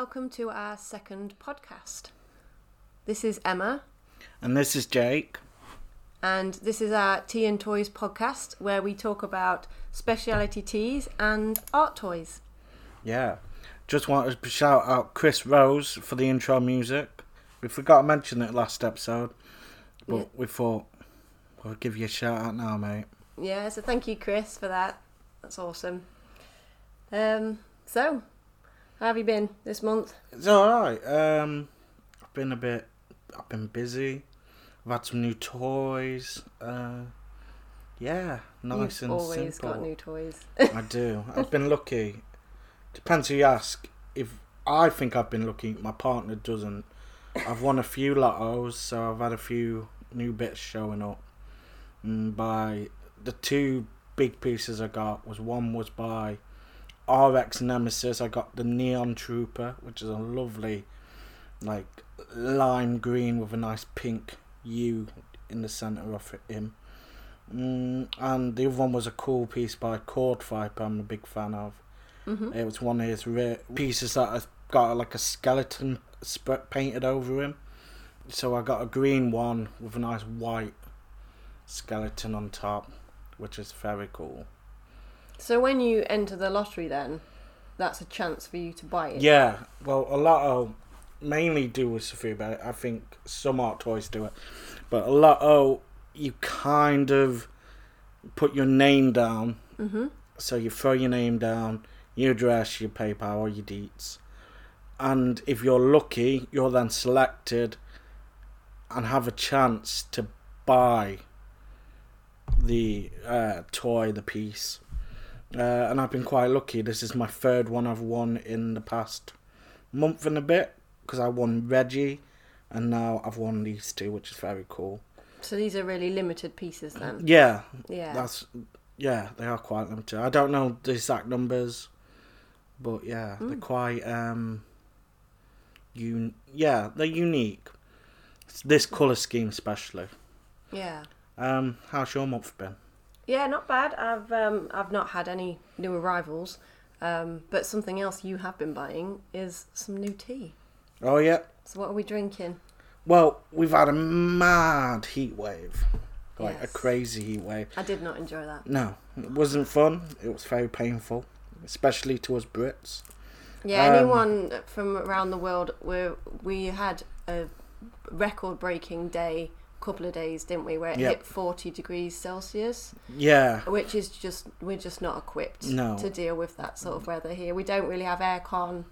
Welcome to our second podcast. This is Emma, And this is Jake. and this is our Tea and Toys podcast where we talk about specialty teas and art toys. Yeah. Just wanted to shout out Chris Rose for the intro music. We forgot to mention it last episode, but Yeah. we thought we'll give you a shout out now, mate. Yeah, so thank you, Chris, for that. That's awesome. Um, so, how have you been this month? It's alright. Um, I've been a bit. I've been busy. I've had some new toys. Uh, yeah, nice You've and always simple. got new toys. I do. I've been lucky. Depends who you ask. If I think I've been lucky, my partner doesn't. I've won a few lottos, so I've had a few new bits showing up. And by the two big pieces I got was one was by RX Nemesis. I got the Neon Trooper, which is a lovely, like lime green with a nice pink U in the center of it, him. Mm, and the other one was a cool piece by Chord Viper. I'm a big fan of. hmm It was one of his rare pieces that has got like a skeleton sp- painted over him. So I got a green one with a nice white skeleton on top, which is very cool. So, when you enter the lottery, then that's a chance for you to buy it. Yeah, well, a lot of mainly do with Sofubi, but I think some art toys do it. But a lot of you kind of put your name down hmm So you throw your name down, your address, your PayPal, or your deets. And if you're lucky, you're then selected and have a chance to buy the uh, toy, the piece. Uh, and I've been quite lucky. This is my third one I've won in the past month and a bit because I won Reggie and now I've won these two, which is very cool. So, these are really limited pieces then. Yeah, Yeah. that's yeah, they are quite limited. I don't know the exact numbers, but yeah, they're Mm. quite um, un- yeah, they're unique. It's this color scheme especially. yeah. Um, how's your month been? Yeah, not bad. I've um, I've not had any new arrivals, um, but something else you have been buying is some new tea. Oh yeah, So what are we drinking? well we've had a mad heat wave, like Yes. a crazy heat wave. I did not enjoy that. No, it wasn't fun. It was very painful, especially to us Brits. Yeah, Um, anyone from around the world, we we had a record-breaking day, couple of days, didn't we? Where it Yep. hit forty degrees Celsius, Yeah, which is just we're just not equipped No. to deal with that sort of weather here. We don't really have aircon.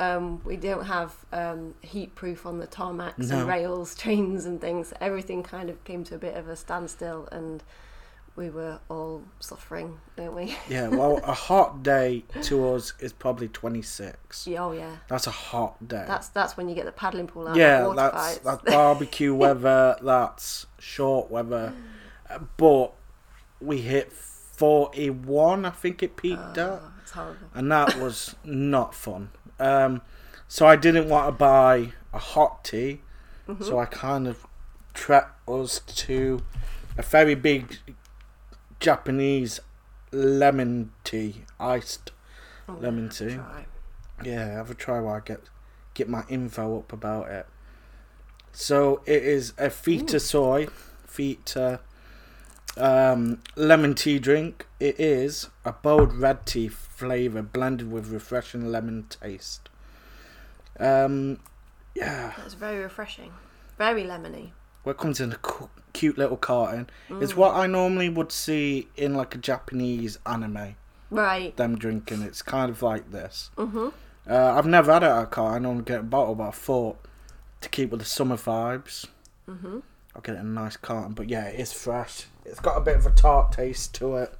Um, we don't have um, heat proof on the tarmacs No. and rails, trains and things. Everything kind of came to a bit of a standstill, and we were all suffering, weren't we? yeah. Well, a hot day to us is probably twenty six. Yeah, oh yeah, That's a hot day. that's that's when you get the paddling pool out. yeah, that's fights. that's barbecue weather. That's short weather. Uh, But we hit forty one. I think it peaked at, Oh, it's horrible. and that was not fun. Um, so I didn't want to buy a hot tea, Mm-hmm. so I kind of trekked us to a very big Japanese lemon tea, iced Oh, lemon tea. try. Yeah, have a try while I get get my info up about it. So it is a feta soy, Vita um, lemon tea drink. It is a bold red tea flavour blended with refreshing lemon taste. Um, yeah, It's very refreshing, very lemony. Well, it comes in a cu- cute little carton. It's Mm. what I normally would see in like a Japanese anime. Right. Them drinking, it's kind of like this. Mhm. Uh, I've never had it at a car. I normally get a bottle, but I thought to keep with the summer vibes, Mhm. I'll get it in a nice carton. But yeah, it's fresh. It's got a bit of a tart taste to it.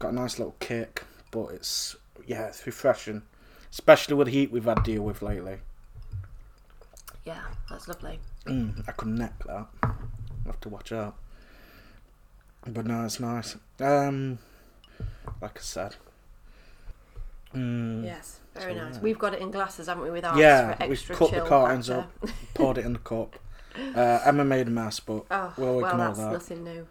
Got a nice little kick, but it's yeah, it's refreshing, especially with the heat we've had to deal with lately. Yeah, that's lovely. Mm, I could neck that. I'll have to watch out. But no, it's nice. Um, like I said. Mm, Yes, very nice. We've got it in glasses, haven't we? With ours Yeah, we've cut the cartons factor. poured it in the cup. Uh, Emma made a mess, but Oh, We'll well, ignore that. nothing new.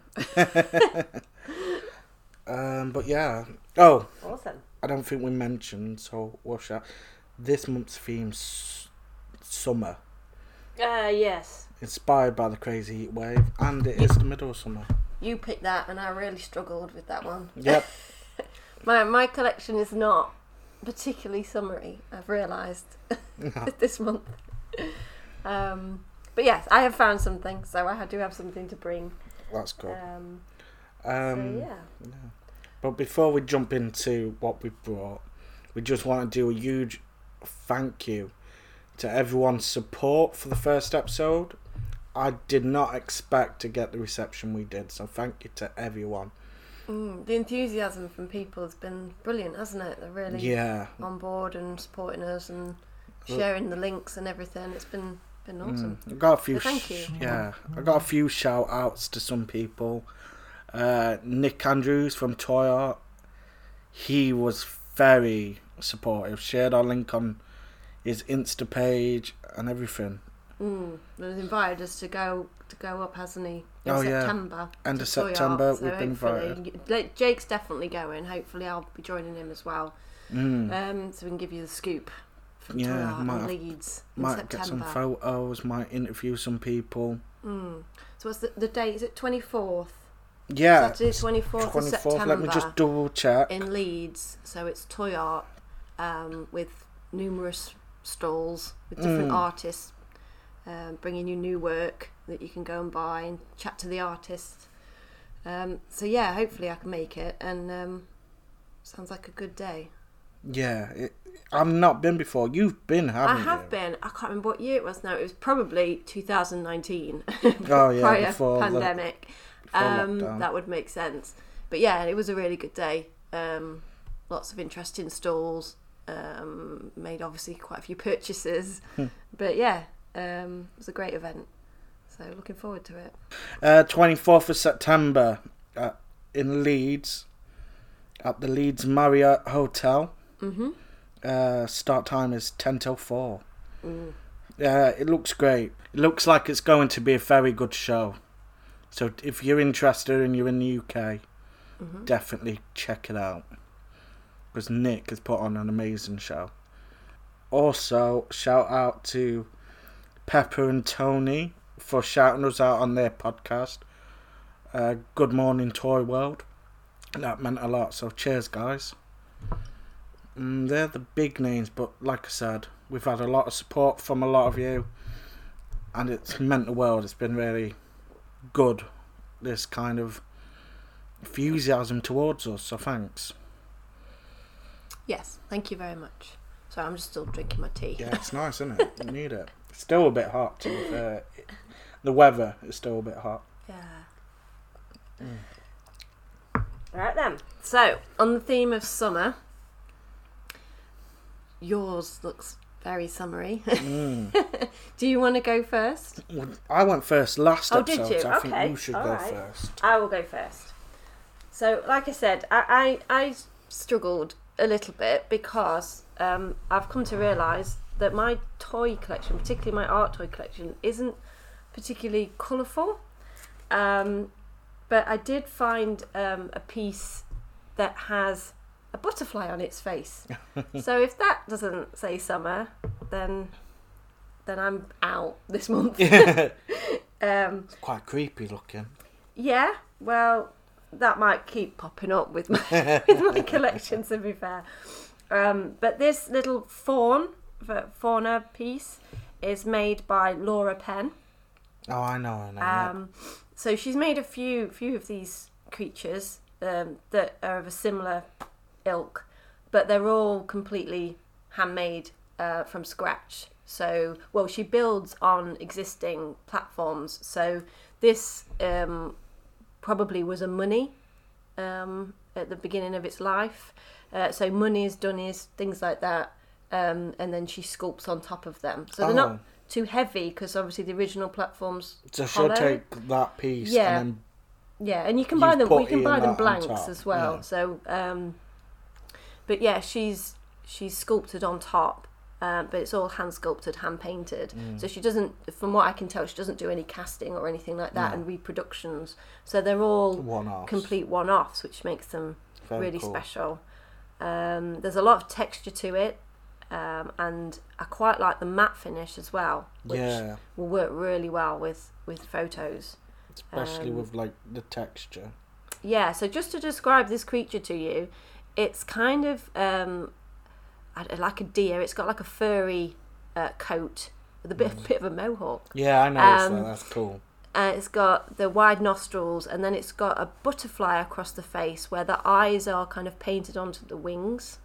um, but yeah. Oh, Awesome. I don't think we mentioned, so we'll shout. this month's theme's summer, Ah, yes. inspired by the crazy heat wave, and it is the middle of summer. You picked that, and I really struggled with that one. Yep. My my collection is not particularly summery. I've realised this month. Um, but yes, I have found something, so I do have something to bring. That's cool. Um, Um, so yeah. But before we jump into what we brought, we just want to do a huge thank you to everyone's support for the first episode. I did not expect to get the reception we did, so thank you to everyone. Mm, the enthusiasm from people has been brilliant, hasn't it? They're really Yeah, on board and supporting us and sharing the links and everything. It's been been awesome. Mm, I got a few. So thank sh- you. Yeah, I got a few shout outs to some people. Uh, Nick Andrews from Toy Art, he was very supportive. Shared our link on his Insta page and everything. Mm. He's invited us to go to go up, hasn't he? In Oh, yeah. September. End of September, so we've been invited. Jake's definitely going. Hopefully, I'll be joining him as well. Mm. Um, so we can give you the scoop from Yeah, Toy Art might Leeds in might get some photos. Might interview some people. Mm. So what's the, the date? Is it twenty fourth? Yeah, Saturday twenty fourth of September. Let me just double check. in Leeds. So it's toy art um, with numerous stalls with different Mm. artists, um, bringing you new work that you can go and buy and chat to the artists. Um, so yeah, hopefully I can make it, and um, sounds like a good day. Yeah, it, I've not been before. You've been, haven't I have you? been. I can't remember what year it was now. It was probably 2019. Oh yeah, prior before the- pandemic. before um, that would make sense. But yeah, it was a really good day. Um, lots of interesting stalls. Um, made obviously quite a few purchases. Hmm. but yeah, um, it was a great event. So looking forward to it. Uh, 24th of September uh, in Leeds at the Leeds Marriott Hotel. Mm-hmm. Uh, start time is 10 till 4. Mm. Yeah, it looks great. It looks like it's going to be a very good show. So if you're interested and you're in the UK, Mhm. definitely check it out. Because Nick has put on an amazing show. Also, shout out to Pepper and Tony for shouting us out on their podcast. Uh, Good Morning Toy World. That meant a lot. So cheers, guys. Mm, they're the big names, but like I said, we've had a lot of support from a lot of you, and it's meant the world. It's been really good. This kind of enthusiasm towards us. So thanks. Yes, thank you very much. So I'm just still drinking my tea. Yeah, it's nice, isn't it? You need it. It's still a bit hot. To be fair. The weather is still a bit hot. Yeah. Right then. So, on the theme of summer, yours looks very summery. Mm. Do you want to go first? Well, I went first last Oh, did you? so I think Okay, you should all go right. first. I will go first. So, like I said, I, I, I struggled a little bit because um, I've come to realise that my toy collection, particularly my art toy collection, isn't particularly colourful. Um, but I did find um, a piece that has a butterfly on its face. so if that doesn't say summer, then then I'm out this month. um, Quite creepy looking. yeah, well, that might keep popping up with my with my collection. To be fair, um, but this little fawn fa- fauna piece is made by Laura Penn. Oh, I know, I know. Um, so she's made a few few of these creatures um, that are of a similar ilk, but they're all completely handmade uh, from scratch. So, well, she builds on existing platforms. So this um, probably was a Munny um, at the beginning of its life. Uh, so Munnys, Dunnys, things like that, um, and then she sculpts on top of them. So they're Oh. not too heavy because obviously the original platforms So she'll hollow. take that piece Yeah. and Yeah, and you can buy them. We can buy them blanks as well. yeah. So, um, but yeah, she's she's sculpted on top, um, but it's all hand sculpted, hand painted. Mm. So she doesn't, from what I can tell, she doesn't do any casting or anything like that No. and reproductions. So they're all one off. complete one offs, which makes them Very really cool. special. Um, there's a lot of texture to it. um, and I quite like the matte finish as well, which yeah, will work really well with with photos. especially um, with like the texture. Yeah, so just to describe this creature to you, it's kind of um, like a deer. It's got like a furry uh, coat with a bit, bit of a mohawk. Yeah, I know. Um, that. That's cool. Uh, it's got the wide nostrils, and then it's got a butterfly across the face where the eyes are kind of painted onto the wings.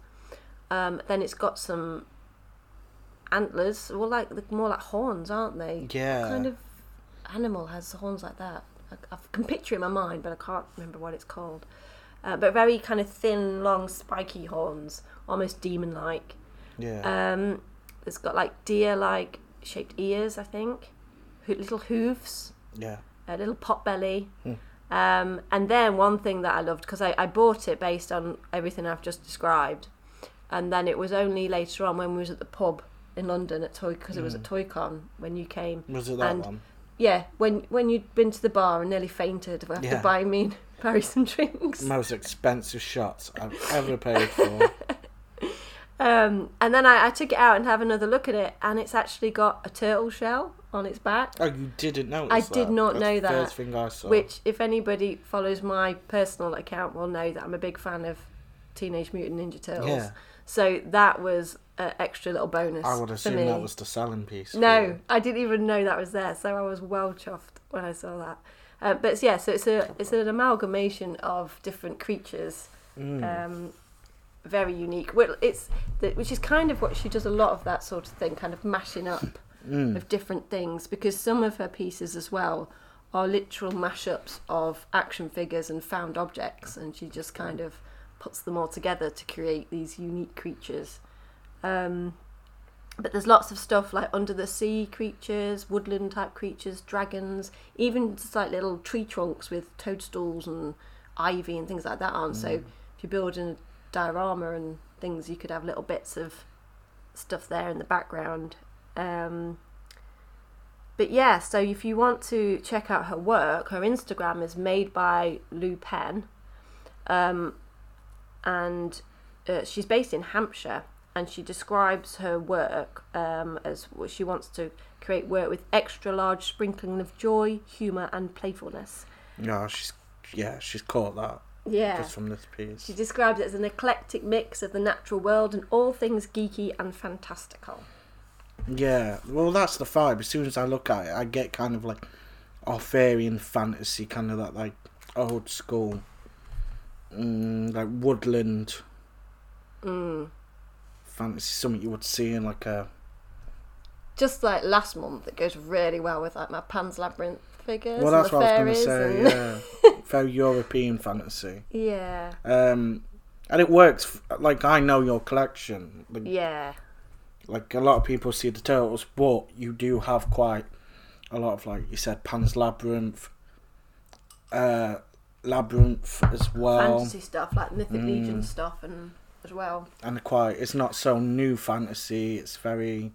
Um, then it's got some antlers, well, like more like horns, aren't they? Yeah. What kind of animal has horns like that? I, I can picture it in my mind, but I can't remember what it's called. Uh, but very kind of thin, long, spiky horns, almost demon-like. Yeah. Um, it's got like deer-like shaped ears, I think. Ho- little hooves yeah. a little pot belly. Hmm. Um, and then one thing that I loved because I, I bought it based on everything I've just described, and then it was only later on when we was at the pub in London at Toy because it was at ToyCon when you came. Was it that and- one? Yeah, when when you'd been to the bar and nearly fainted after Yeah. buying me and Barry some drinks. Most expensive shots I've ever paid for. Um, and then I, I took it out and have another look at it, and it's actually got a turtle shell on its back. oh, you didn't know? I that? did not That's know the that, First thing I saw. Which, if anybody follows my personal account, will know that I'm a big fan of Teenage Mutant Ninja Turtles. Yeah. So that was extra little bonus. I would for assume me. that was the selling piece. No. I didn't even know that was there. So I was well chuffed when I saw that. Uh, but yeah, so it's a it's an amalgamation of different creatures. Mm. Um, very unique. Well, it's the, which is kind of what she does a lot of that sort of thing, kind of mashing up Mm. of different things because some of her pieces as well are literal mashups of action figures and found objects and she just kind of puts them all together to create these unique creatures um, but there's lots of stuff like under the sea creatures woodland type creatures dragons even just like little tree trunks with toadstools and ivy and things like that on. So if you're building a diorama and things you could have little bits of stuff there in the background. Um, but yeah, so if you want to check out her work, her Instagram is made by Lou Penn, um, and uh, she's based in Hampshire. And she describes her work um, as what she wants to create work with extra large sprinkling of joy, humour, and playfulness. Yeah, she's yeah, she's caught that Yeah. just from this piece. She describes it as an eclectic mix of the natural world and all things geeky and fantastical. Yeah, well, that's the vibe. As soon as I look at it, I get kind of like Arthurian fantasy, kind of that like old school, mm, like woodland Mm. Fantasy, something you would see in like a Just like last month, it goes really well with like my Pan's Labyrinth figures. well, and that's the what I was fairies going to say. and- Yeah, very European fantasy. Yeah, Um, and it works. Like I know your collection. Like, yeah, like a lot of people see the turtles, but you do have quite a lot of like you said, Pan's Labyrinth, uh, Labyrinth as well, fantasy stuff like Mythic Mm. Legion stuff, and as well. and quite. It's not so new fantasy. It's very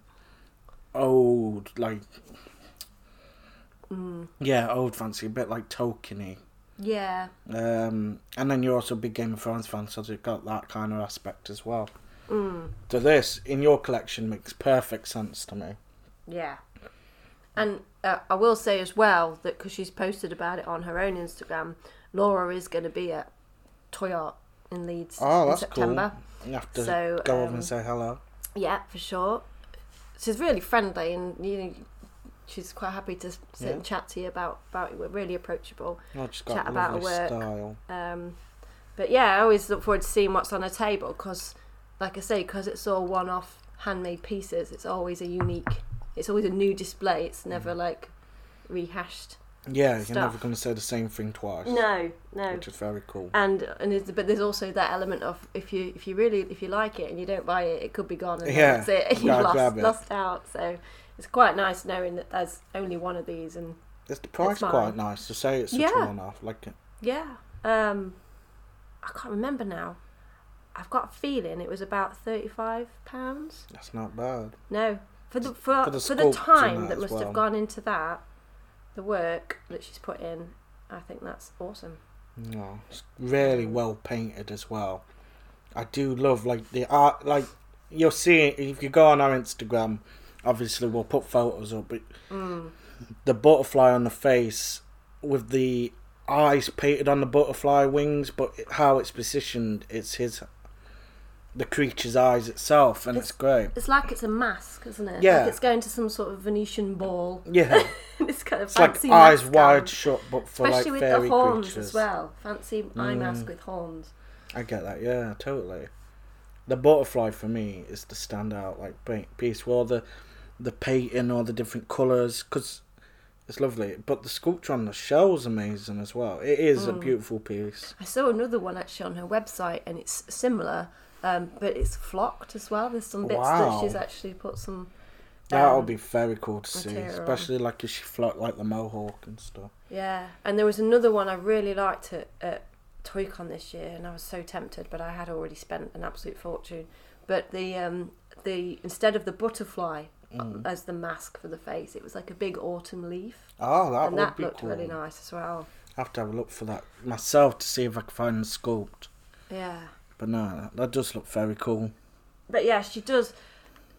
old, like Mm. yeah, old fantasy, a bit like Tolkien-y. Yeah, Um, and then you're also a big Game of Thrones fan, so you've got that kind of aspect as well. mm. So this in your collection makes perfect sense to me. yeah. And uh, I will say as well that because she's posted about it on her own Instagram, Laura is going to be at Toy Art in Leeds Oh, in that's September. You have to So, go over um, and say hello. Yeah, for sure. She's really friendly, and you know, she's quite happy to sit Yeah. and chat to you about about it. We're really approachable. Oh, just got chat a about her work. style. Um, but yeah, I always look forward to seeing what's on her table because, like I say, because it's all one-off handmade pieces. It's always a unique. It's always a new display. It's never Mm. like rehashed. Yeah, stuff. you're never going to say the same thing twice. No, no. Which is very cool. And and it's, but there's also that element of if you if you really if you like it and you don't buy it, it could be gone and Yeah, that's it. you You've lost lost out. So it's quite nice knowing that there's only one of these and It's the price mine. quite nice to say it's Yeah. a one-off? Like, yeah. Um, I can't remember now. I've got a feeling it was about thirty five pounds. that's not bad. No, for the for, For the for the time that that must well. have gone into that, the work that she's put in, I think that's awesome. No, it's really well painted as well. I do love like the art, like you'll see if you go on our Instagram. Obviously, we'll put photos up. But Mm. the butterfly on the face with the eyes painted on the butterfly wings, but how it's positioned, it's his, the creature's eyes itself, and it's, great. It's like it's a mask, isn't it? Yeah. Like it's going to some sort of Venetian ball. Yeah, it's kind of it's like fancy eyes mask wide on. shut, but for Especially like with fairy the horns creatures. as well. Fancy eye Mm. mask with horns. I get that, yeah, totally. The butterfly for me is the standout like piece with all the the painting, all the different colours, because it's lovely. But the sculpture on the shell's amazing as well. It is a Mm. beautiful piece. I saw another one actually on her website, and it's similar, um, but it's flocked as well. There's some bits that she's actually put some. That would um, be very cool to see, especially like if she flocked like the mohawk and stuff. Yeah, and there was another one I really liked at, at ToyCon this year, and I was so tempted, but I had already spent an absolute fortune. But the um, the instead of the butterfly Mm. as the mask for the face, it was like a big autumn leaf, Oh, that and would that be looked cool. really nice as well. I have to have a look for that myself to see if I can find the sculpt. Yeah, But no, that, does look very cool. but yeah, she does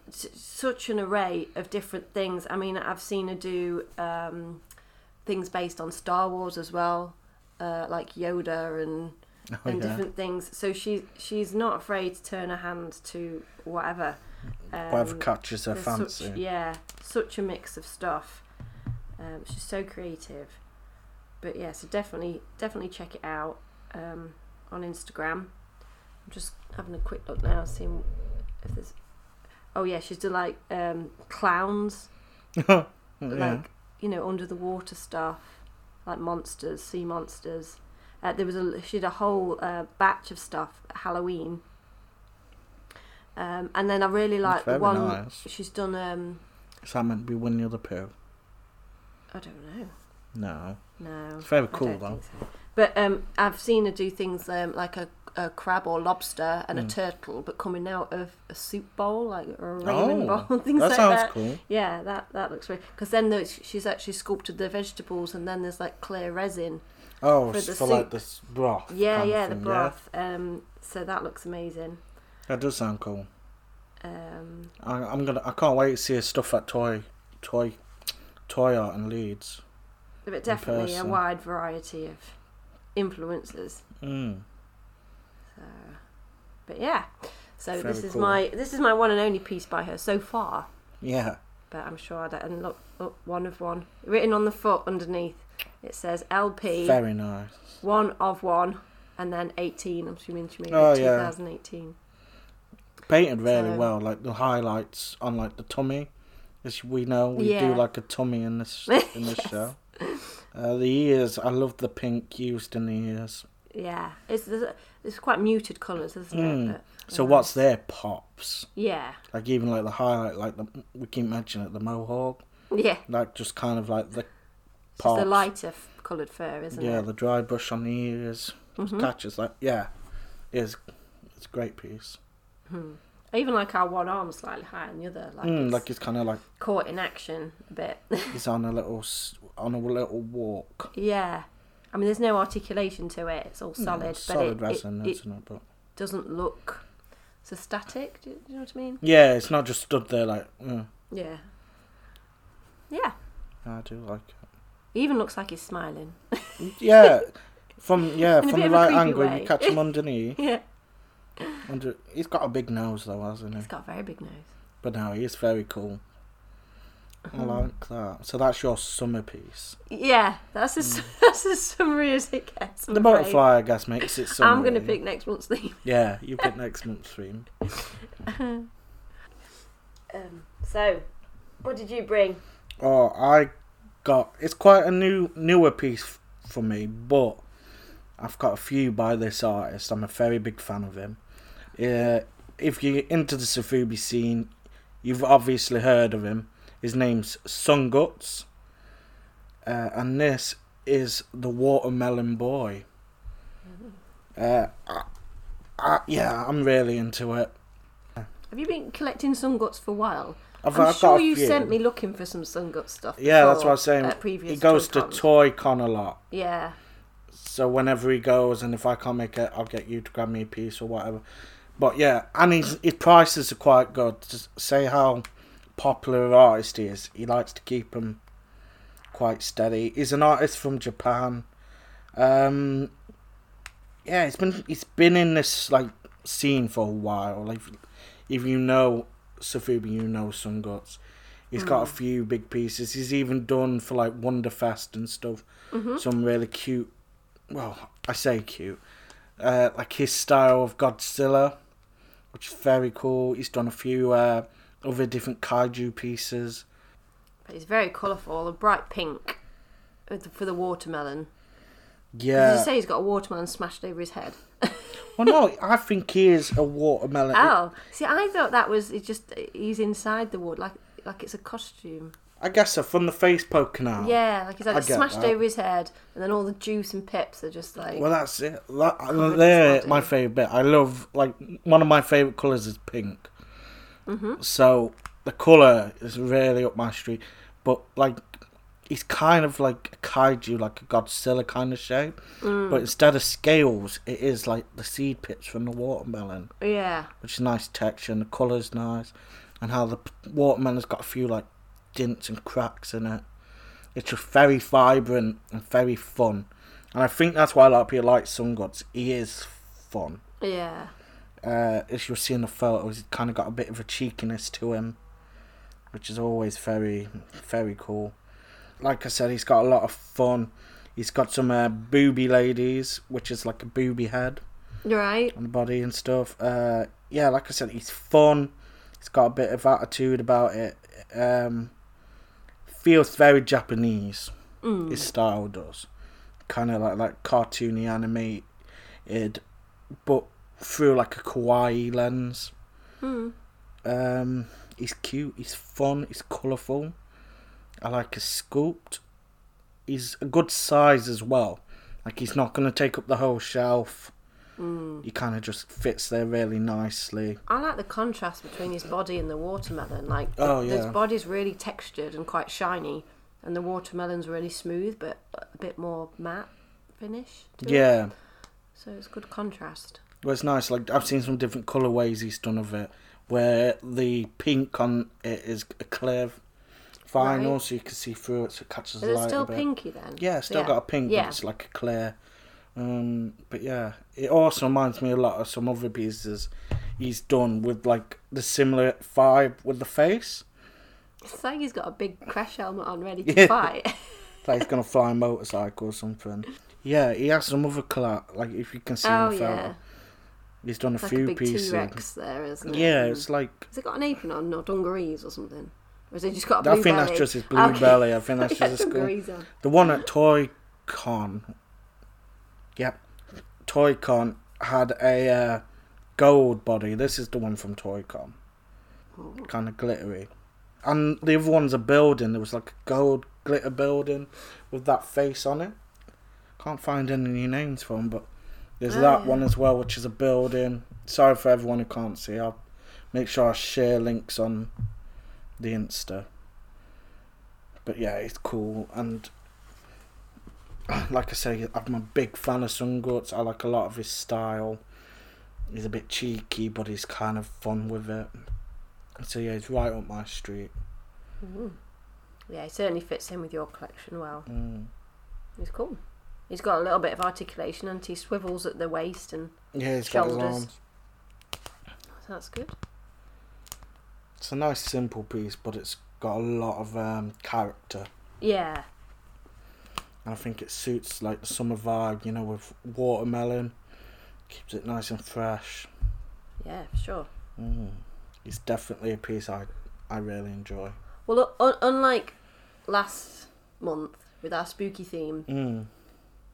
such an array of different things. I mean, I've seen her do um, things based on Star Wars as well, uh, like Yoda and Oh, and yeah. different things. So she she's not afraid to turn her hand to whatever. Um, Whatever catches her fancy. Such, yeah, such a mix of stuff. Um, she's so creative. But yeah, so definitely definitely check it out um, on Instagram. I'm just having a quick look now, seeing if there's. Oh yeah, she's done like um, clowns, yeah. like you know under the water stuff, like monsters, sea monsters. Uh, there was a she did a whole uh, batch of stuff at Halloween. Um, and then I really like the one nice. she's done. Um, Is that meant to be Winnie the Pooh? I don't know. No. No, It's very cool though. so. But um, I've seen her do things um, like a, a crab or lobster and a Mm. turtle, but coming out of a soup bowl, like or a ramen Oh, bowl, things that like sounds that. cool. Yeah, that that looks really. Because then there's, she's actually sculpted the vegetables, and then there's like clear resin. Oh, For the for like this broth. Yeah, yeah, the broth. Um, so that looks amazing. That does sound cool. Um, I, I'm gonna. I can't wait to see her stuff at Toy, Toy, Toy Art in Leeds. but definitely a wide variety of influences. Mm. So, but yeah, so Very this is cool. my this is my one and only piece by her so far. Yeah. But I'm sure I don't. And look, look, one of one written on the foot underneath. It says LP Very nice. one of one, and then 18. I'm assuming she made Oh, it yeah. 2018. Painted really So- well. Like the highlights on like the tummy, as we know, we Yeah. do like a tummy in this in this Yes. show. Uh, the ears, I love the pink used in the ears. Yeah, it's it's quite muted colours, isn't Mm. it? But, So uh, what's there pops. Yeah, Like even like the highlight, like the we keep mentioning it, the mohawk, yeah. like just kind of like the It's the lighter f- coloured fur, isn't yeah, it? Yeah, the dry brush on the ears Mhm. catches like yeah, is it's a great piece. Hmm. Even like our one arm slightly higher than the other, like Mm, it's like it's kind of like caught in action a bit. he's on a little on a little walk. yeah, I mean, there's no articulation to it. It's all No, solid, it's but solid it, resin, it, it? But doesn't look so static. Do you, do you know what I mean? yeah, it's not just stood there like. Mm, Yeah. Yeah. I do like it. He even looks like he's smiling. Yeah, from yeah from the right angle, way. you catch him underneath. yeah. Under, he's got a big nose though, hasn't he? He's got a very big nose. But now he is very cool. I like that. So that's your summer piece. Yeah, that's as that's as summary as it gets. I'm. The afraid. butterfly, I guess, makes it summer. I'm going to pick next month's theme. Yeah, you pick next month's theme. Um, so, what did you bring? Oh, I got. It's quite a new, newer piece f- for me, but I've got a few by this artist. I'm a very big fan of him. Yeah, if you're into the Sofubi scene, you've obviously heard of him. His name's Sun Guts, uh, and this is the Watermelon Boy. Uh, I, I, yeah, I'm really into it. Have you been collecting sun guts for a while? I've, I'm I've sure you few. sent me looking for some sun gut stuff. Yeah, that's what I was saying. Previous He goes to Toy-Cons. Toy Con a lot. Yeah, So whenever he goes, and if I can't make it, I'll get you to grab me a piece or whatever. But yeah, and his his prices are quite good. Just say how popular artist he is. He likes to keep them quite steady. He's an artist from Japan. Um, yeah, he's been he's been in this like scene for a while. Like, if you know Sofubi, you know Sun Guts. He's got a few big pieces. He's even done for like Wonderfest and stuff. Some really cute. Well, I say cute. Uh, like his style of Godzilla, which is very cool. He's done a few uh, other different kaiju pieces. But it's very colourful, a bright pink for the watermelon. Did Yeah. you say he's got a watermelon smashed over his head? well, no, I think he is a watermelon. oh, see, I thought that was it's just he's inside the wood, like like it's a costume. I guess so, from the face poking out. Yeah, like he's I smashed that. over his head, and then all the juice and pips are just like. Well, that's it. That, they're my favourite bit. I love, like, one of my favourite colours is pink. Mm-hmm. So, the colour is really up my street. But, like, he's kind of like a kaiju, like a Godzilla kind of shape. Mm. But instead of scales, it is like the seed pits from the watermelon, yeah, which is nice texture and the colour's nice. And how the watermelon's got a few, like, dints and cracks in it. It's just very vibrant and very fun. And I think that's why a lot of people like Sun Guts. He is fun. yeah, Uh, as you'll see in the photos, he's kind of got a bit of a cheekiness to him, which is always very, very cool. Like I said, he's got a lot of fun. He's got some uh, booby ladies, which is like a booby head right. on the body and stuff. Uh, yeah, like I said, he's fun. He's got a bit of attitude about it. Um, feels very Japanese. Mm. His style does, kind of like like cartoony animated, but through like a kawaii lens. Mm. Um, he's cute. He's fun. He's colourful. I like his sculpt. He's a good size as well. Like he's not gonna take up the whole shelf. Mm. He kind of just fits there really nicely. I like the contrast between his body and the watermelon. Like, Oh, his body's really textured and quite shiny, and the watermelon's really smooth, but a bit more matte finish. to it. Yeah, So it's good contrast. Well, it's nice. Like I've seen some different colorways he's done of it, where the pink on it is a clear vinyl, Right. so you can see through it, so it catches Is the light still a bit. pinky then? Yeah, still Yeah. got a pink, Yeah. but it's like a clear. Um, but yeah, it also reminds me a lot of some other pieces he's done with like the similar vibe with the face. It's like he's got a big crash helmet on, ready to Yeah. fight. Like he's gonna fly a motorcycle or something. Yeah, he has some other colour. Like if you can see oh in the photo, yeah, he's done a like few a pieces. T Rex there, isn't it? Yeah, it's like Has it got an apron on or dungarees or something? Or has it just got a blue I think belly? that's just his blue Okay. belly. I think that's Yeah, just his dungarees on. The one at Toy Con. Yep. Toy Con had a uh, gold body. This is the one from Toy Con. Oh. Kind of glittery. And the other one's a building. There was like a gold glitter building with that face on it. Can't find any names for 'em, but there's Oh, that yeah. one as well, which is a building. Sorry for everyone who can't see. I'll make sure I share links on the Insta. But yeah, it's cool and like I say, I'm a big fan of Sun Guts. I like a lot of his style. He's a bit cheeky, but he's kind of fun with it. So yeah, he's right up my street. Mm. Yeah, he certainly fits in with your collection well. Mm. He's cool. He's got a little bit of articulation and he swivels at the waist and Yeah, he's got his Shoulders. arms. so that's good. It's a nice, simple piece, but it's got a lot of um, character. Yeah. And I think it suits like the summer vibe, you know, with watermelon. Keeps it nice and fresh. Yeah, for sure. Mm. It's definitely a piece I I really enjoy. Well, un- unlike last month with our spooky theme, Mm.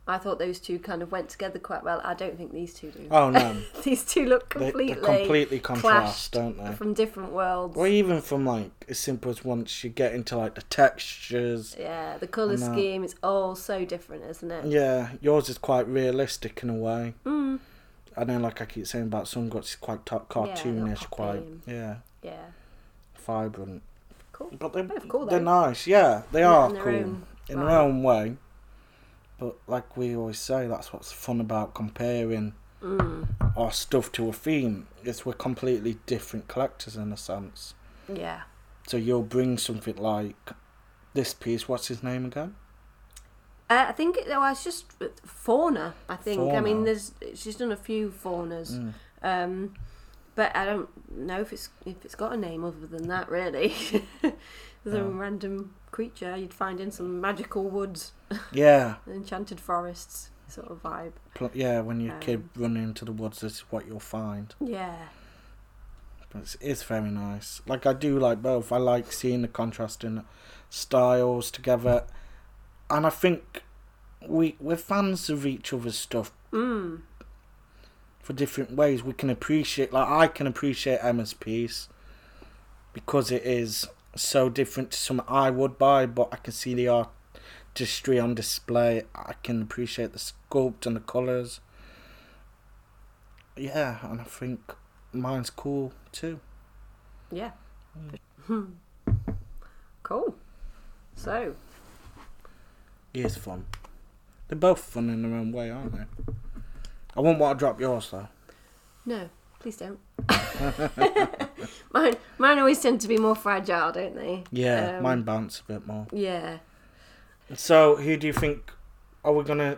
I thought those two kind of went together quite well. I don't think these two do. Oh no, these two look completely, they completely contrast, don't they? from different worlds. Or even from like as simple as once you get into like the textures. Yeah, the colour scheme is all so different, isn't it? Yeah, yours is quite realistic in a way. Mm. I know, like I keep saying about some it's quite Yeah, cartoonish, quite yeah, Yeah. vibrant. Cool. But they're, cool, they're nice. Yeah, they Yeah, are in cool own in right. their own way. But like we always say, that's what's fun about comparing Mm. or stuff to a theme. It's we're completely different collectors in a sense. Yeah. So you'll bring something like this piece. What's his name again? Uh, I think it, well, it's just fauna. I think. I mean, there's she's done a few faunas, Mm. um, but I don't know if it's if it's got a name other than that. Really, a Oh. random creature you'd find in some magical woods, Yeah, enchanted forests sort of vibe. pl- yeah. When kid Um, running into the woods, this is what you'll find. Yeah, But it's, it's very nice. Like I do like both. I like seeing the contrasting styles together, and I think we we're fans of each other's stuff mm. for different ways. We can appreciate, like I can appreciate Emma's piece because it is so different to some I would buy, but I can see the artistry on display. I can appreciate the sculpt and the colours. Yeah, and I think mine's cool too. yeah. Mm. cool. So It is fun. They're both fun in their own way, aren't they? I wouldn't want to drop yours though. no, please don't. mine, mine always tend to be more fragile, don't they? Yeah, Um, mine bounce a bit more. Yeah. So, who do you think? Are we gonna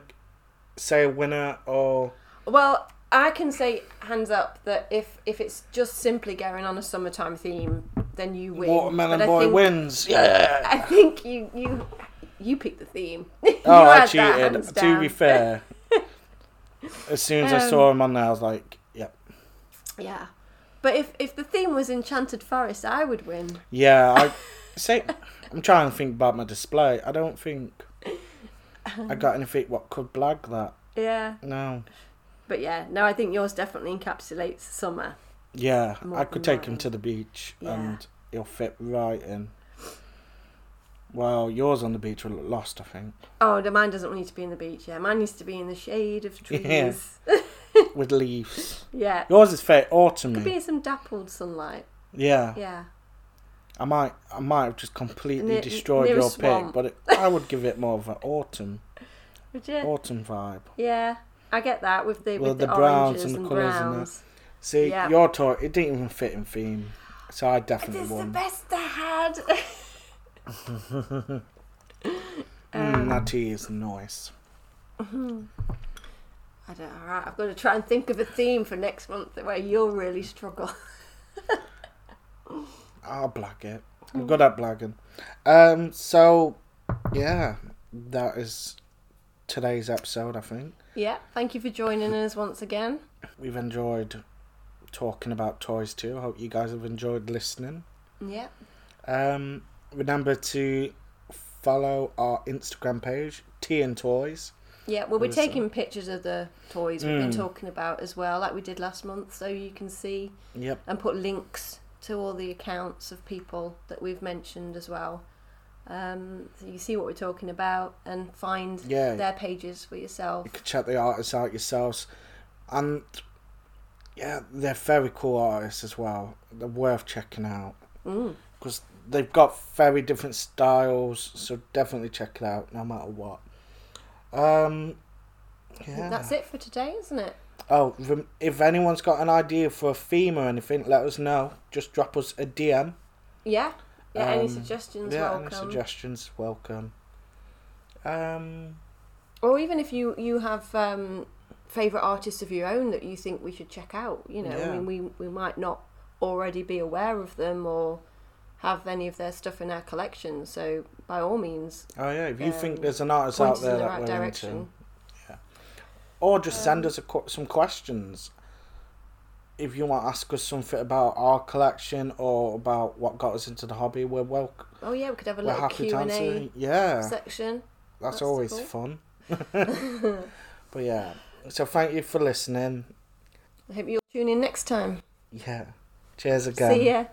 say a winner or? Well, I can say hands up that if if it's just simply going on a summertime theme, then you win. Watermelon But Boy think, wins. Yeah. I think you you you picked the theme. Oh, I cheated. To be fair, as soon as I Um, saw him on there, I was like, "Yep, Yeah. But if if the theme was Enchanted Forest, I would win. yeah." I say, I'm trying to think about my display. I don't think I got anything what could blag that. Yeah. No. But yeah, no, I think yours definitely encapsulates summer. Yeah, More I could take him to the beach Yeah. and he'll fit right in. Well, yours on the beach will look lost, I think, Oh, the mine doesn't need to be in the beach. Yeah, mine needs to be in the shade of trees. Yeah. with leaves. yeah. Yours is fair autumn. Could be some dappled sunlight. Yeah, Yeah. I might, I might have just completely Near- destroyed near your pick, but it, I would give it more of an autumn, Would you? autumn vibe. Yeah, I get that with the Well, with the, the browns oranges and the colours and that. See, Yeah. your toy, it didn't even fit in theme, so I It definitely is the best I had. Mm, that tea is nice. I don't. All right, I've got to try and think of a theme for next month where you'll really struggle. I'll blag it. I'm good at blagging. Um, so yeah, that is today's episode. I think Yeah, thank you for joining us once again. we've enjoyed talking about toys too. I hope you guys have enjoyed listening. Yeah, Um, remember to follow our Instagram page, Tea and Toys. Yeah. Well, we're taking pictures of the toys we've been Mm. talking about as well, like we did last month, so you can see Yep. and put links to all the accounts of people that we've mentioned as well. Um, so you see what we're talking about and find Yeah. their pages for yourself. You can check the artists out yourselves, and yeah, they're very cool artists as well. They're worth checking out. Mm. because they've got very different styles. So definitely check it out, no matter what. Um, yeah. That's it for today, isn't it? Oh, if anyone's got an idea for a theme or anything, let us know. Just drop us a DM. Yeah. Yeah. any Um, suggestions? yeah, welcome. any suggestions? Welcome. Um, Or even if you you have um, favorite artists of your own that you think we should check out, you know, Yeah. I mean, we we might not already be aware of them or have any of their stuff in our collection. So by all means, oh yeah, if you think Um, there's an artist out us there in the that right we're direction. into, or just send Um, us a, qu- some questions. If you want to ask us something about our collection or about what got us into the hobby, we're welcome. Oh yeah, we could have a We're little happy Q and. A Yeah, section. that's, That's always fun. but yeah, so thank you for listening. I hope you'll tune in next time. Yeah, cheers again. See ya.